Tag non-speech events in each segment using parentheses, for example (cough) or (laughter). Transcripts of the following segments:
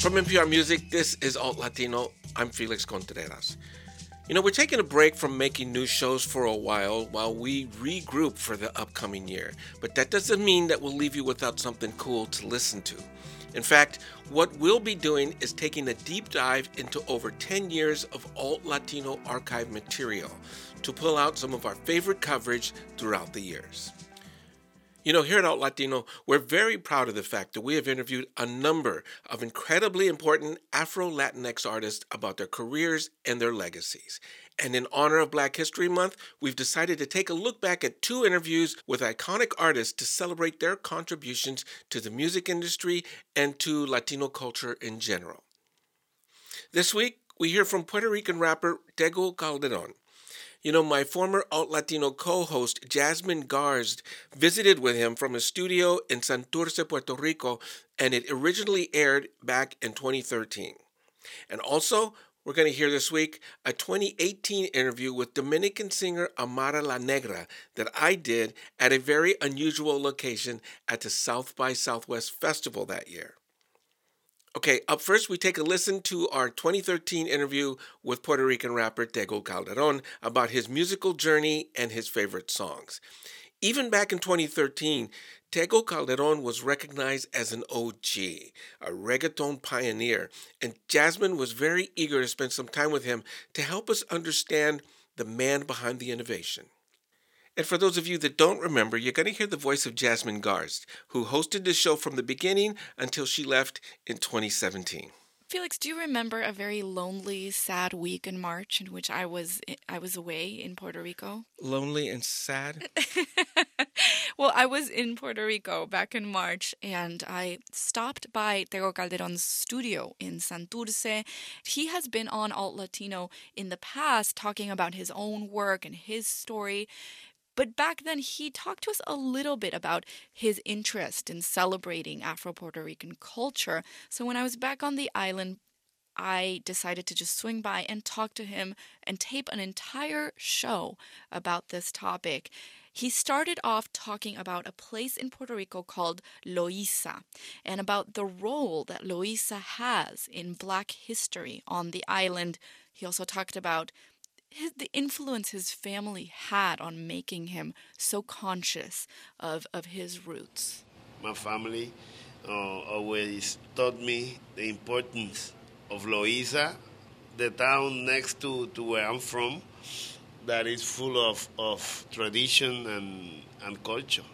From NPR Music, this is Alt Latino. I'm Felix Contreras. You know, we're taking a break from making new shows for a while while we regroup for the upcoming year. But that doesn't mean that we'll leave you without something cool to listen to. In fact, what we'll be doing is taking a deep dive into over 10 years of alt Latino archive material to pull out some of our favorite coverage throughout the years. You know, here at Alt Latino, we're very proud of the fact that we have interviewed a number of incredibly important Afro Latinx artists about their careers and their legacies. And in honor of Black History Month, we've decided to take a look back at two interviews with iconic artists to celebrate their contributions to the music industry and to Latino culture in general. This week, we hear from Puerto Rican rapper Tego Calderon. You know, my former Alt Latino co host, Jasmine Garsd, visited with him from a studio in Santurce, Puerto Rico, and it originally aired back in 2013. And also, we're going to hear this week a 2018 interview with Dominican singer Amara La Negra that I did at a very unusual location at the South by Southwest Festival that year. Okay, up first, we take a listen to our 2013 interview with Puerto Rican rapper Tego Calderon about his musical journey and his favorite songs. Even back in 2013, Tego Calderon was recognized as an OG, a reggaeton pioneer, and Jasmine was very eager to spend some time with him to help us understand the man behind the innovation. And for those of you that don't remember, you're going to hear the voice of Jasmine Garsd, who hosted the show from the beginning until she left in 2017. Felix, do you remember a very lonely, sad week in March in which I was I was away in Puerto Rico? Lonely and sad? (laughs) well, I was in Puerto Rico back in March and I stopped by Tego Calderon's studio in Santurce. He has been on Alt Latino in the past talking about his own work and his story. But back then, he talked to us a little bit about his interest in celebrating Afro Puerto Rican culture. So when I was back on the island, I decided to just swing by and talk to him and tape an entire show about this topic. He started off talking about a place in Puerto Rico called Loíza and about the role that Loíza has in Black history on the island. He also talked about his, the influence his family had on making him so conscious of, of his roots. My family uh, always taught me the importance of Loíza, the town next to, to where I'm from, that is full of, of tradition and, and culture.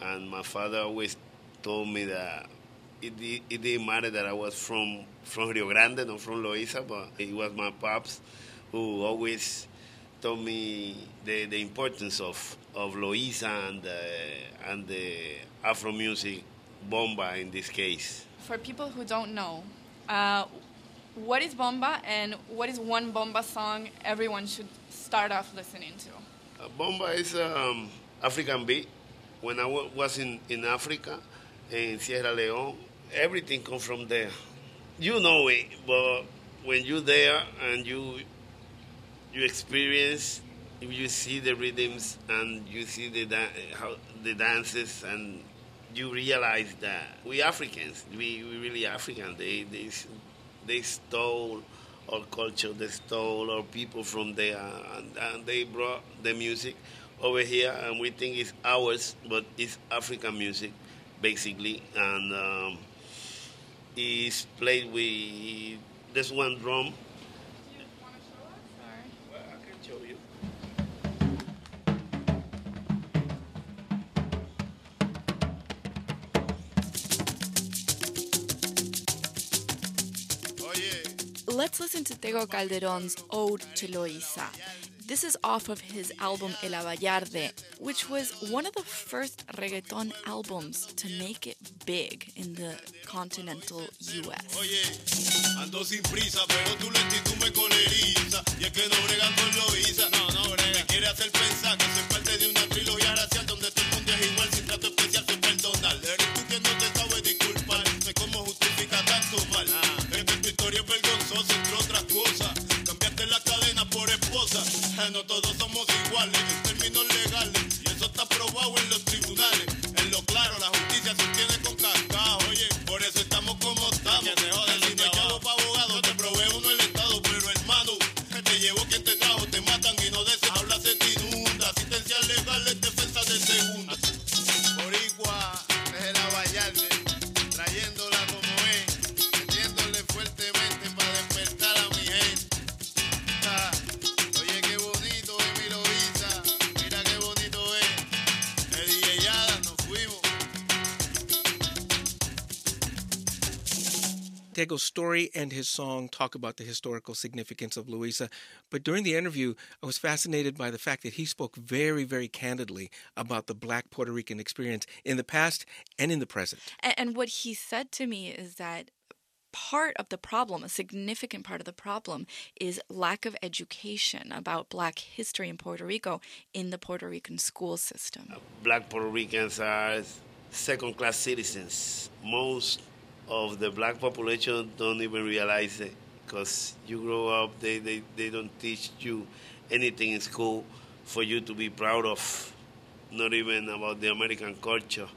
And my father always told me that it, it didn't matter that I was from, from Rio Grande, not from Loíza, but it was my pops who always told me the, the importance of, of Loíza and, uh, and the Afro music, bomba in this case. For people who don't know, uh, what is bomba and what is one bomba song everyone should start off listening to? Uh, bomba is um, African beat. When I w- was in, in Africa, in Sierra Leone, everything comes from there. You know it, but when you're there and you you experience, you see the rhythms and you see the da- how the dances, and you realize that we Africans, we we really African. They they they stole our culture, they stole our people from there, and, and they brought the music over here, and we think it's ours, but it's African music, basically, and um, it's played with this one drum Let's listen to Tego Calderon's Ode to Loíza. This is off of his album El Abayarde, which was one of the first reggaeton albums to make it big in the continental US. No todos somos iguales en términos legales. Y eso está probado en los Tego's story and his song talk about the historical significance of Loíza, but during the interview, I was fascinated by the fact that he spoke very, very candidly about the black Puerto Rican experience in the past and in the present. And, and what he said to me is that part of the problem, a significant part of the problem, is lack of education about black history in Puerto Rico in the Puerto Rican school system. Black Puerto Ricans are second class citizens. Most of the black population don't even realize it because you grow up, they, they, they don't teach you anything in school for you to be proud of, not even about the American culture.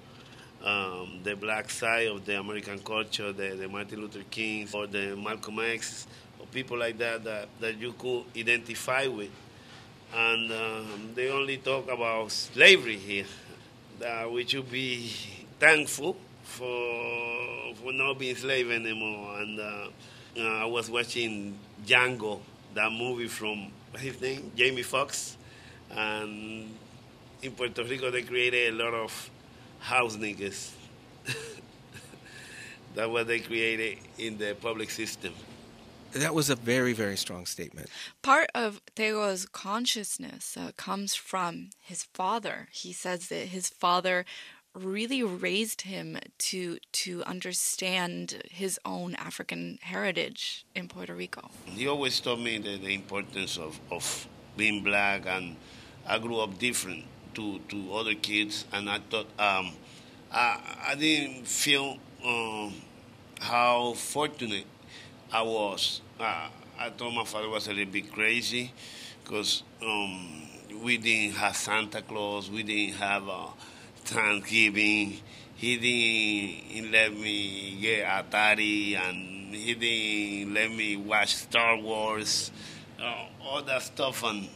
Um, the black side of the American culture, the, the Martin Luther King or the Malcolm X, or people like that that, that you could identify with. And um, they only talk about slavery here, that we should be thankful for for not being slave anymore. And uh, uh, I was watching Django, that movie from what's his name, Jamie Foxx, and in Puerto Rico they created a lot of house niggas. (laughs) that what they created in the public system. That was a very, very strong statement. Part of Tego's consciousness uh, comes from his father. He says that his father really raised him to to understand his own African heritage in Puerto Rico. He always told me the, the importance of, of being black, and I grew up different to, to other kids, and I thought um, I, I didn't feel um, how fortunate I was. Uh, I thought my father was a little bit crazy because um, we didn't have Santa Claus, we didn't have uh, Thanksgiving. He didn't let me get Atari, and he didn't let me watch Star Wars, uh, all that stuff, and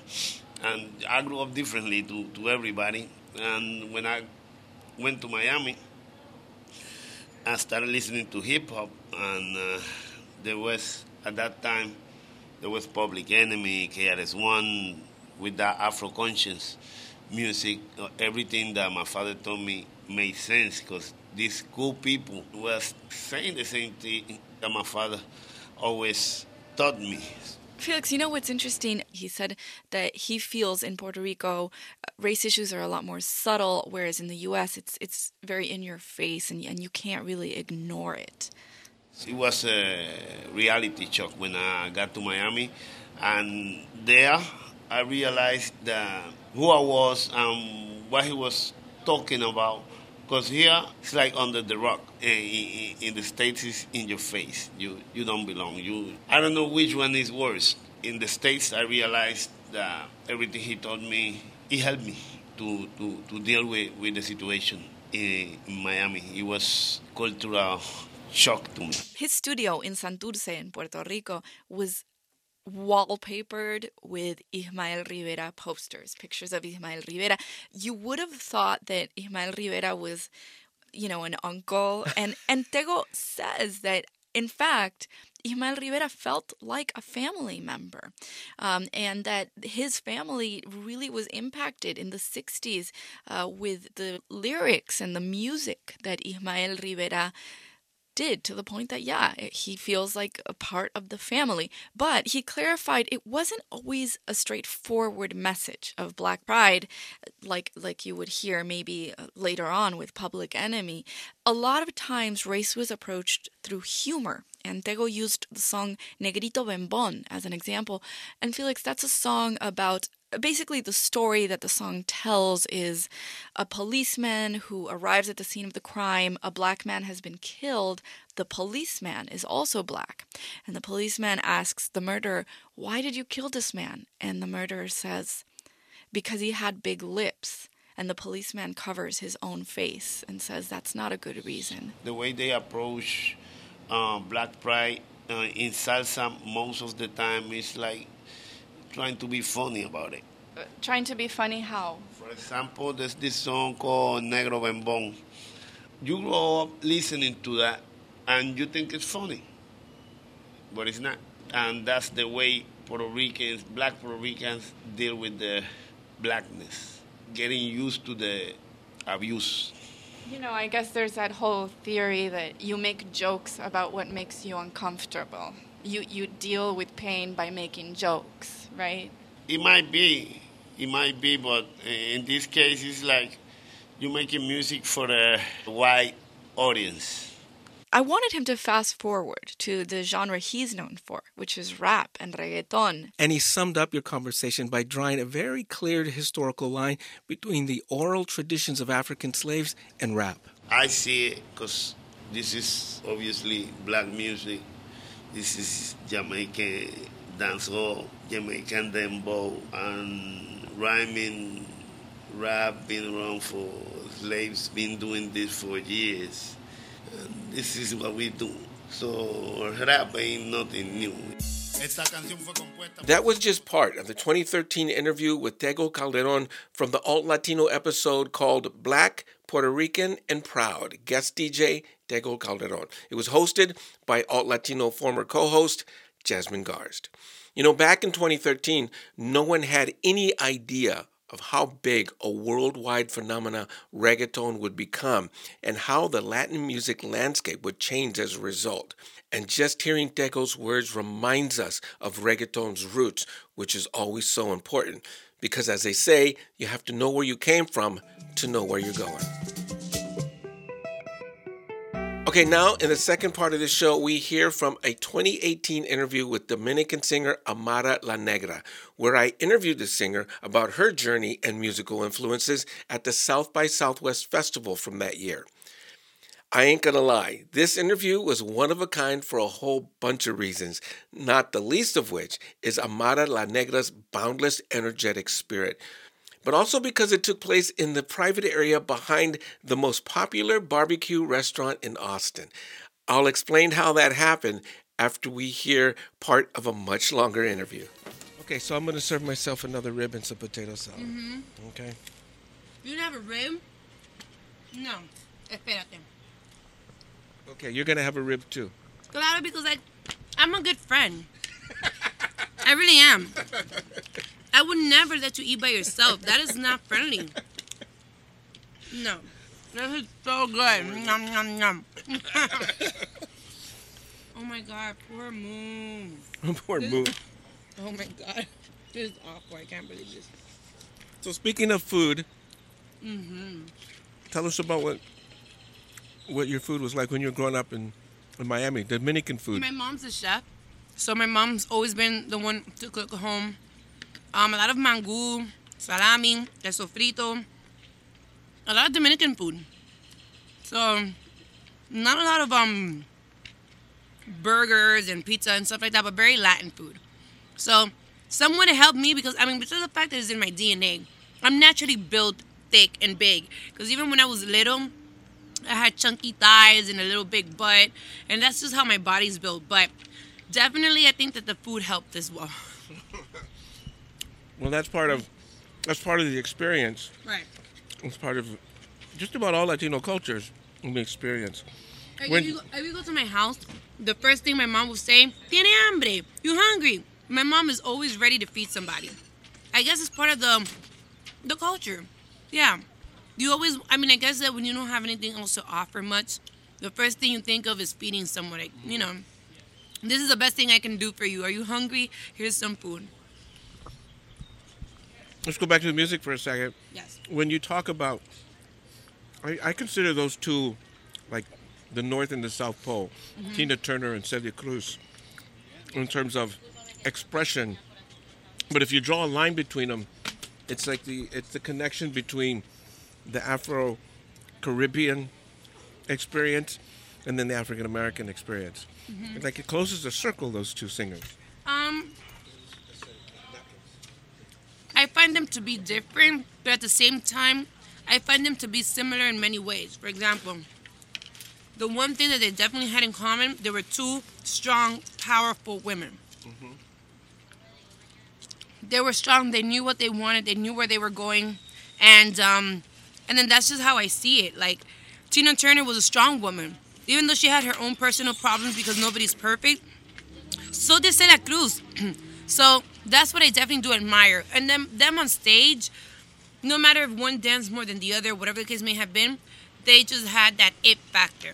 and I grew up differently to, to everybody. And when I went to Miami, I started listening to hip hop, and uh, there was at that time there was Public Enemy, KRS One, with that Afro conscious music. Uh, everything that my father told me made sense because these cool people were saying the same thing that my father always taught me. Felix, you know what's interesting? He said that he feels in Puerto Rico uh, race issues are a lot more subtle, whereas in the U.S. it's it's very in your face and and you can't really ignore it. It was a reality shock when I got to Miami, and there I realized that who I was and what he was talking about. Because here it's like under the rock. In, in, the states, it's in your face. You you don't belong. You I don't know which one is worse. In the states, I realized that everything he told me, he helped me to, to, to deal with, with the situation in, in Miami. It was cultural shock to me. His studio in Santurce in Puerto Rico was wallpapered with Ismael Rivera posters, pictures of Ismael Rivera. You would have thought that Ismael Rivera was, you know, an uncle. And, (laughs) and Tego says that, in fact, Ismael Rivera felt like a family member, um, and that his family really was impacted in the 60s uh, with the lyrics and the music that Ismael Rivera did to the point that, yeah, he feels like a part of the family. But he clarified it wasn't always a straightforward message of black pride, like, like you would hear maybe uh, later on with Public Enemy. A lot of times, race was approached through humor. And Tego used the song Negrito Bembon as an example. And Felix, that's a song about basically the story that the song tells is a policeman who arrives at the scene of the crime a black man has been killed the policeman is also black and the policeman asks the murderer why did you kill this man? And the murderer says because he had big lips. And the policeman covers his own face and says that's not a good reason. The way they approach uh, black pride uh, in salsa most of the time is like trying to be funny about it. Uh, trying to be funny how? For example, there's this song called Negro Bembon. You grow up listening to that and you think it's funny, but it's not. And that's the way Puerto Ricans, black Puerto Ricans, deal with the blackness, getting used to the abuse. You know, I guess there's that whole theory that you make jokes about what makes you uncomfortable. You you deal with pain by making jokes, right? It might be, it might be, but in this case, it's like you're making music for a white audience. I wanted him to fast forward to the genre he's known for, which is rap and reggaeton. And he summed up your conversation by drawing a very clear historical line between the oral traditions of African slaves and rap. I see it because this is obviously black music. This is Jamaican dancehall, Jamaican dembow, and rhyming rap been around for slaves, been doing this for years this is what we do. So rap ain't nothing new. That was just part of the 2013 interview with Tego Calderon from the Alt Latino episode called Black, Puerto Rican, and Proud. Guest DJ Tego Calderon. It was hosted by Alt Latino former co host Jasmine Garsd. You know, back in 2013, no one had any idea of how big a worldwide phenomena reggaeton would become and how the Latin music landscape would change as a result. And just hearing Tego's words reminds us of reggaeton's roots, which is always so important. Because as they say, you have to know where you came from to know where you're going. Okay, now in the second part of the show, we hear from a 2018 interview with Dominican singer Amara La Negra, where I interviewed the singer about her journey and musical influences at the South by Southwest Festival from that year. I ain't gonna lie, this interview was one of a kind for a whole bunch of reasons, not the least of which is Amara La Negra's boundless, energetic spirit but also because it took place in the private area behind the most popular barbecue restaurant in Austin. I'll explain how that happened after we hear part of a much longer interview. Okay, so I'm going to serve myself another rib and some potato salad. Mm-hmm. Okay. You didn't have a rib? No. Espérate. Okay, you're going to have a rib too. Claro, because I, I'm a good friend. (laughs) I really am. (laughs) I would never let you eat by yourself. That is not friendly. No. This is so good. Nom, nom, nom. oh my god, poor Moon. (laughs) Poor Moon. Oh my god. This is awful. I can't believe this. So speaking of food, Mm-hmm. tell us about what what your food was like when you were growing up in, in Miami, Dominican food. My mom's a chef, so my mom's always been the one to cook at home. Um, a lot of mango, salami, queso frito, a lot of Dominican food. So, not a lot of um burgers and pizza and stuff like that, but very Latin food. So, someone to help me because I mean, because of the fact that it's in my DNA, I'm naturally built thick and big. Because even when I was little, I had chunky thighs and a little big butt, and that's just how my body's built. But definitely, I think that the food helped as well. (laughs) Well, that's part of that's part of the experience. Right. It's part of just about all Latino cultures the experience. Like When- if, you go, if you go to my house, the first thing my mom will say, "Tiene hambre? You hungry?" My mom is always ready to feed somebody. I guess it's part of the the culture. Yeah. You always. I mean, I guess that when you don't have anything else to offer much, the first thing you think of is feeding someone. Like, you know, this is the best thing I can do for you. Are you hungry? Here's some food. Let's go back to the music for a second. Yes. When you talk about, I, I consider those two, like the North and the South Pole, mm-hmm. Tina Turner and Celia Cruz, in terms of expression. But if you draw a line between them, it's like the it's the connection between the Afro Caribbean experience and then the African American experience. It's like it closes the circle. Those two singers. Find them to be different, but at the same time, I find them to be similar in many ways. For example, the one thing that they definitely had in common, they were two strong, powerful women. They were strong. They knew what they wanted. They knew where they were going, and um, and then that's just how I see it. Like Tina Turner was a strong woman, even though she had her own personal problems because nobody's perfect. So did Celia Cruz. (clears throat) so that's what I definitely do admire. And then them on stage, no matter if one danced more than the other, whatever the case may have been, they just had that it factor.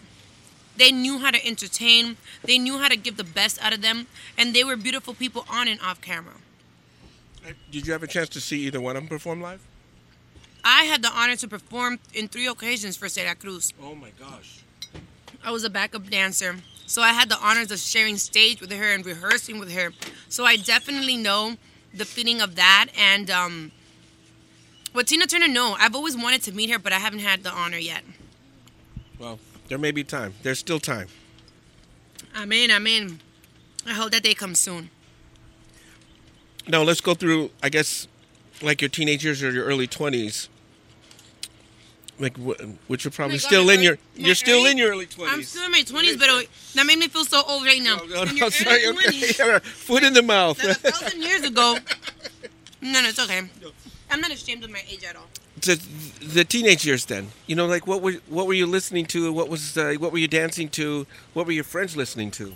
They knew how to entertain, they knew how to give the best out of them, and they were beautiful people on and off camera. Did you have a chance to see either one of them perform live? I had the honor to perform in three occasions for Celia Cruz. Oh my gosh. I was a backup dancer. So I had the honors of sharing stage with her and rehearsing with her. So I definitely know the feeling of that. And um, what Tina Turner, no, I've always wanted to meet her, but I haven't had the honor yet. Well, there may be time. There's still time. I mean, I mean, I hope that day comes soon. Now let's go through. I guess, like your teenage years or your early twenties. Like, wh- which are probably Oh God, still my in your. early- You're still in your early twenties. I'm still in my 20s, but that made me feel so old right now. No, no, In no, sorry. 20s, (laughs) Okay. Foot in the mouth. a thousand years ago. No, no, it's okay. I'm not ashamed of my age at all. the, the teenage years then you know like what were what were you listening to what was uh, what were you dancing to what were your friends listening to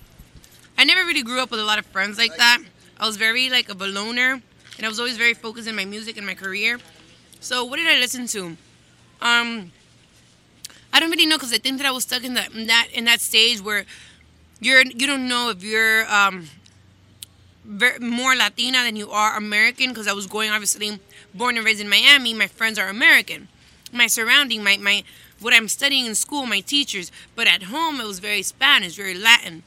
I never really grew up with a lot of friends like that. I was very like a loner, and I was always very focused in my music and my career. So what did I listen to? Um, I don't really know because I think that I was stuck in that in that in that stage where you're you don't know if you're um ver more Latina than you are American because I was going obviously born and raised in Miami. My friends are American. My surrounding, my my what I'm studying in school, my teachers. But at home, it was very Spanish, very Latin.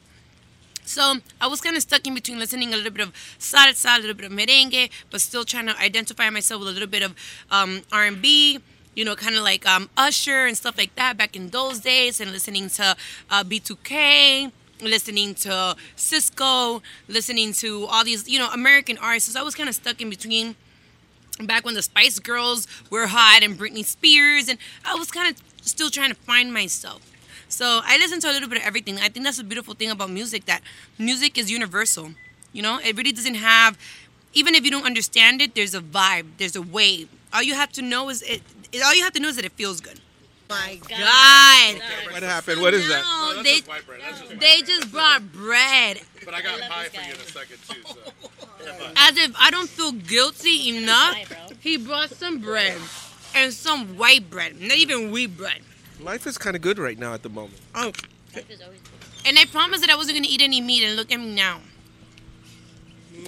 So I was kind of stuck in between listening a little bit of salsa, a little bit of merengue, but still trying to identify myself with a little bit of um, R&B, you know, kind of like um, Usher and stuff like that back in those days, and listening to uh, B2K, listening to Sisqó, listening to all these, you know, American artists. I was kind of stuck in between back when the Spice Girls were hot and Britney Spears, and I was kind of still trying to find myself. So I listen to a little bit of everything. I think that's the beautiful thing about music that music is universal. You know, it really doesn't have, even if you don't understand it, there's a vibe, there's a wave. All you have to know is it. It- All you have to know is that it feels good. Oh my God. what happened what is that No, they, they just brought bread. But I got pie for you in a second too. So. As if I don't feel guilty enough, he brought some bread and some white bread, not even wheat bread. life is kind of good right now at the moment Oh, Life is always good. and I promised that I wasn't gonna eat any meat, and look at me now.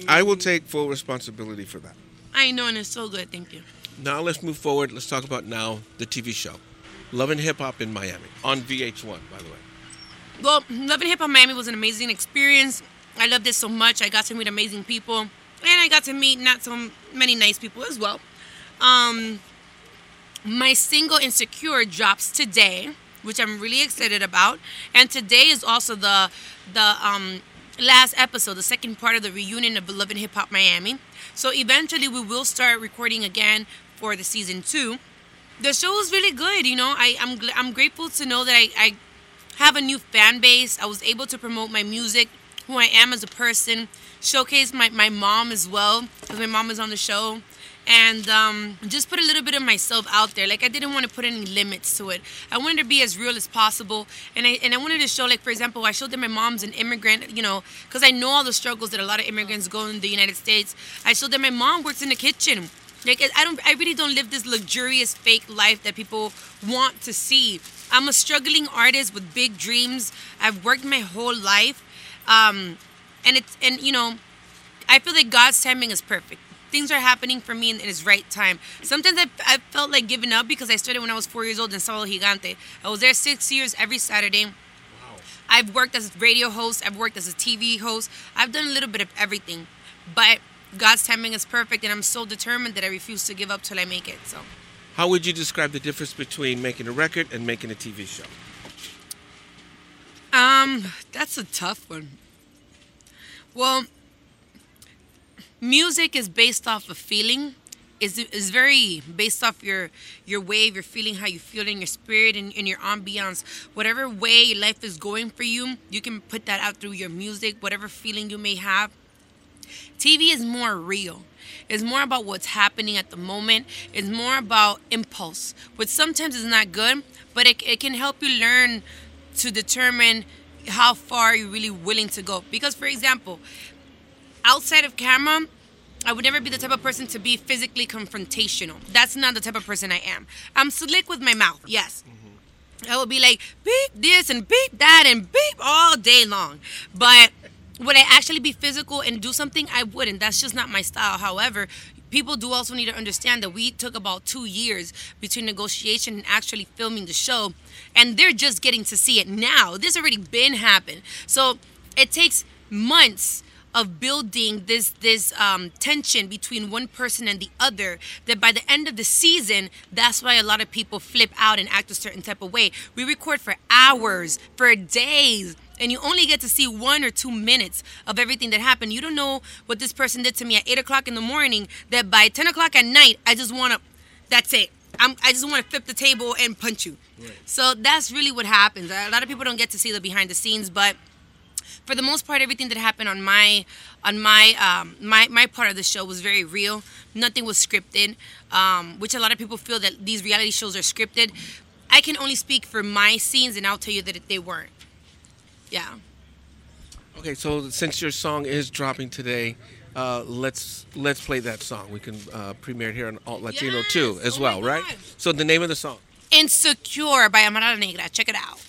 i will take full responsibility for that I know, and it's so good. Thank you. Now let's move forward let's talk about now the tv show love and hip hop in miami on vh1 by the way Well, Love and Hip Hop Miami was an amazing experience. I loved it so much. I got to meet amazing people, and I got to meet not so many nice people as well. Um, my single "Insecure" drops today, which I'm really excited about, and today is also the the um, last episode, the second part of the reunion of Love and Hip Hop Miami. So eventually, we will start recording again for the season two. The show was really good. You know, I, I'm I'm grateful to know that I, I have a new fan base. I was able to promote my music, who I am as a person, showcase my, my mom as well, because my mom is on the show, and um, just put a little bit of myself out there. Like I didn't want to put any limits to it. I wanted to be as real as possible, and I and I wanted to show, like for example, I showed that my mom's an immigrant, you know, because I know all the struggles that a lot of immigrants go in the United States. I showed that my mom works in the kitchen. Like I don't, I really don't live this luxurious fake life that people want to see. I'm a struggling artist with big dreams. I've worked my whole life, um, and it's and you know, I feel like God's timing is perfect. Things are happening for me in, in His right time. Sometimes I, I felt like giving up because I started when I was four years old in Sábado Gigante. I was there six years every Saturday. Wow. I've worked as a radio host. I've worked as a TV host. I've done a little bit of everything, but God's timing is perfect, and I'm so determined that I refuse to give up till I make it. So. how would you describe the difference between making a record and making a tv show Um, that's a tough one. Well, music is based off of feeling. Is is very based off your your wave, your feeling, how you feel in your spirit and in your ambiance. Whatever way life is going for you, you can put that out through your music. Whatever feeling you may have. TV is more real. It's more about what's happening at the moment. It's more about impulse, which sometimes is not good, but it, it can help you learn to determine how far you're really willing to go. Because, for example, outside of camera, I would never be the type of person to be physically confrontational. That's not the type of person I am. I'm slick with my mouth, yes. Mm-hmm. I would be like beep this and beep that and beep all day long. But would I actually be physical and do something? I wouldn't. That's just not my style. However, people do also need to understand that we took about two years between negotiation and actually filming the show, and they're just getting to see it now. This already been happened, so it takes months of building this this um, tension between one person and the other that by the end of the season that's why a lot of people flip out and act a certain type of way we record for hours for days and you only get to see one or two minutes of everything that happened you don't know what this person did to me at 8 o'clock in the morning that by 10 o'clock at night i just want to that's it I'm, i just want to flip the table and punch you right. so that's really what happens a lot of people don't get to see the behind the scenes but for the most part, everything that happened on my on my um, my my part of the show was very real. Nothing was scripted, um, which a lot of people feel that these reality shows are scripted. I can only speak for my scenes, and I'll tell you that they weren't. Yeah. Okay, so since your song is dropping today, uh, let's let's play that song. We can uh, premiere it here on Alt Latino yes! too, as oh well, right? So the name of the song? Insecure by Amara Negra. Check it out.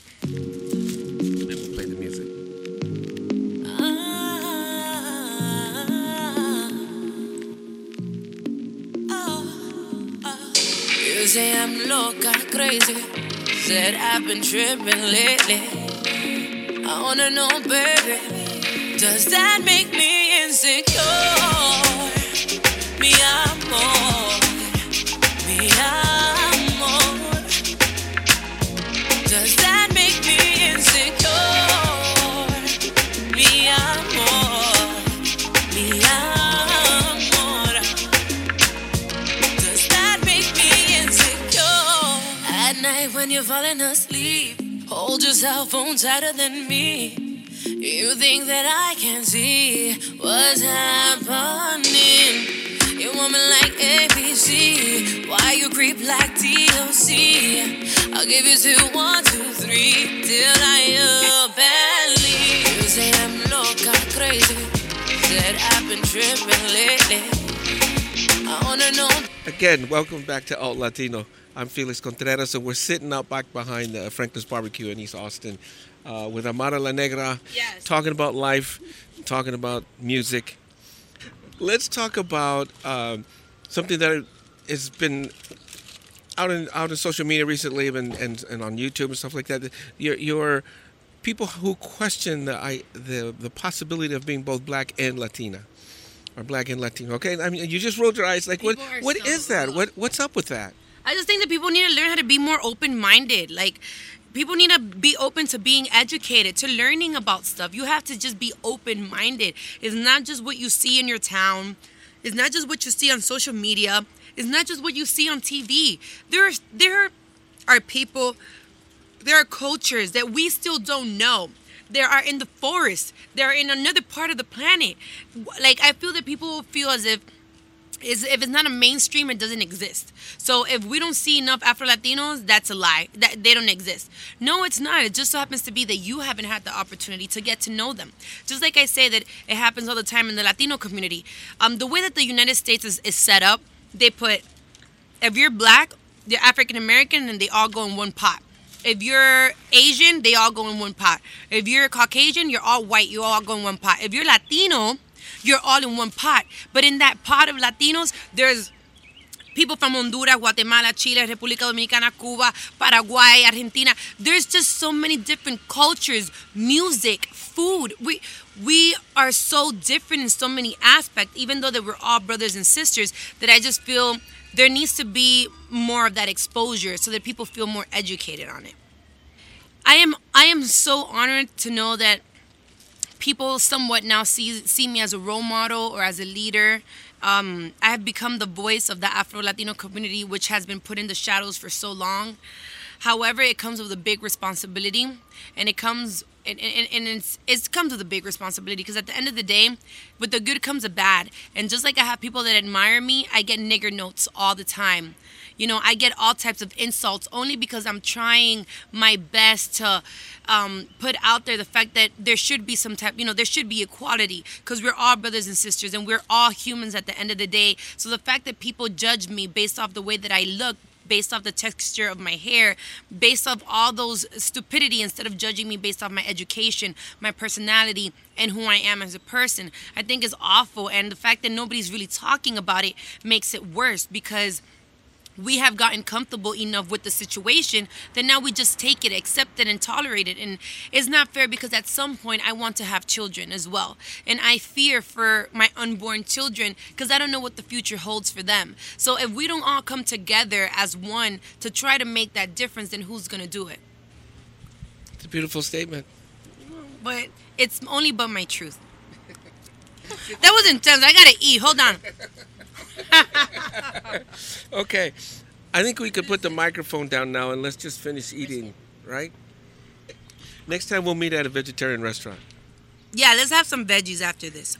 say I'm loca, crazy. Said I've been tripping lately. I wanna know, baby, does that make me insecure? Me, I'm more. Cell phone tighter than me. You think that I can see what's happening. You want me like ABC. Why you creep like TLC? I'll give you two, one, two, three, till I up and. You say I'm loca, crazy. Said I've been tripping lately. I wanna know. Again, welcome back to Alt Latino. I'm Felix Contreras, and we're sitting out back behind uh, Franklin's Barbecue in East Austin uh, with Amara La Negra, yes. talking about life, talking about music. Let's talk about um, something that has been out in out in social media recently, and, and, and on YouTube and stuff like that. Your, your people who question the, I, the the possibility of being both black and Latina or black and Latino. Okay, I mean, you just rolled your eyes. Like, people what? What so is that? What? What's up with that? I just think that people need to learn how to be more open minded. Like, people need to be open to being educated, to learning about stuff. You have to just be open minded. It's not just what you see in your town, it's not just what you see on social media, it's not just what you see on TV. There, there are people, there are cultures that we still don't know. There are in the forest. They're in another part of the planet. Like I feel that people feel as if is if it's not a mainstream, it doesn't exist. So if we don't see enough Afro Latinos, that's a lie. That they don't exist. No, it's not. It just so happens to be that you haven't had the opportunity to get to know them. Just like I say that it happens all the time in the Latino community. Um, the way that the United States is, is set up, they put if you're black, you're African American, and they all go in one pot. If you're Asian, they all go in one pot. If you're Caucasian, you're all white. You all go in one pot. If you're Latino, you're all in one pot. But in that pot of Latinos, there's people from Honduras, Guatemala, Chile, República Dominicana, Cuba, Paraguay, Argentina. There's just so many different cultures, music, food. We we are so different in so many aspects, even though that we're all brothers and sisters, that I just feel there needs to be more of that exposure so that people feel more educated on it. I am I am so honored to know that people somewhat now see see me as a role model or as a leader. Um, I have become the voice of the Afro Latino community, which has been put in the shadows for so long. However, it comes with a big responsibility, and it comes and, and, and it's it comes with a big responsibility because at the end of the day, with the good comes the bad. And just like I have people that admire me, I get nigger notes all the time. You know, I get all types of insults only because I'm trying my best to um, put out there the fact that there should be some type, you know, there should be equality because we're all brothers and sisters and we're all humans at the end of the day. So the fact that people judge me based off the way that I look based off the texture of my hair, based off all those stupidity instead of judging me based off my education, my personality, and who I am as a person. I think is awful. And the fact that nobody's really talking about it makes it worse because we have gotten comfortable enough with the situation that now we just take it, accept it, and tolerate it. And it's not fair because at some point I want to have children as well. And I fear for my unborn children because I don't know what the future holds for them. So if we don't all come together as one to try to make that difference, then who's going to do it? It's a beautiful statement. But it's only but my truth. (laughs) that was intense. I got to eat. Hold on. (laughs) Okay. I think we could put the microphone down now and let's just finish eating, right? Next time we'll meet at a vegetarian restaurant. Yeah, let's have some veggies after this.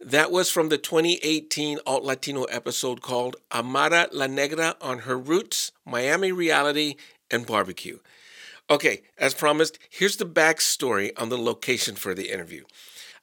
That was from the 2018 Alt Latino episode called Amara La Negra on Her Roots, Miami Reality, and Barbecue. Okay, as promised, here's the backstory on the location for the interview.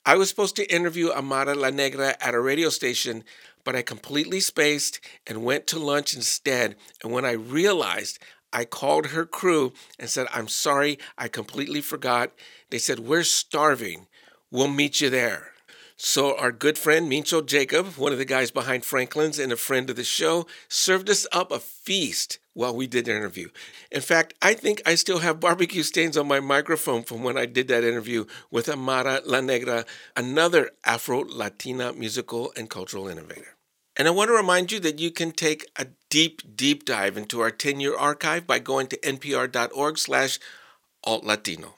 I was supposed to interview Amara La Negra at a radio station, but I completely spaced and went to lunch instead. And when I realized, I called her crew and said, I'm sorry, I completely forgot. They said, We're starving. We'll meet you there. So, our good friend Mincho Jacob, one of the guys behind Franklin's and a friend of the show, served us up a feast while we did the interview. In fact, I think I still have barbecue stains on my microphone from when I did that interview with Amara La Negra, another Afro Latina musical and cultural innovator. And I want to remind you that you can take a deep, deep dive into our 10-year archive by going to npr.org slash altlatino.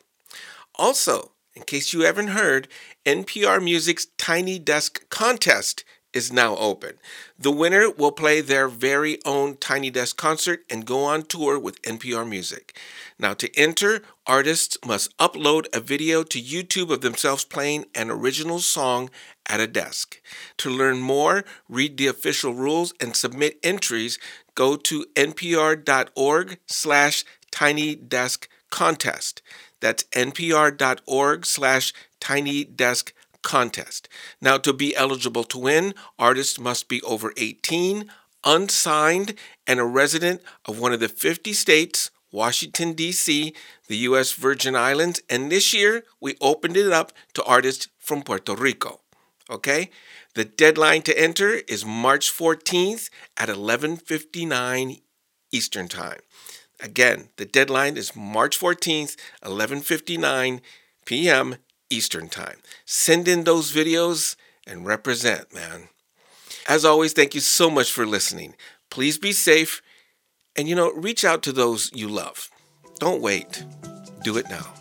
Also, in case you haven't heard, NPR Music's Tiny Desk contest is now open. The winner will play their very own Tiny Desk concert and go on tour with NPR Music. Now, to enter, artists must upload a video to YouTube of themselves playing an original song at a desk. To learn more, read the official rules and submit entries, go to npr.org slash tiny desk contest. That's npr.org slash tiny desk contest. Now, to be eligible to win, artists must be over 18, unsigned, and a resident of one of the 50 states, Washington, D.C., the U.S. Virgin Islands, and this year we opened it up to artists from Puerto Rico. Okay? The deadline to enter is March 14th at 11:59 Eastern Time. Again, the deadline is March 14th, 11:59 p.m. Eastern Time. Send in those videos and represent, man. As always, thank you so much for listening. Please be safe and you know, reach out to those you love. Don't wait. Do it now.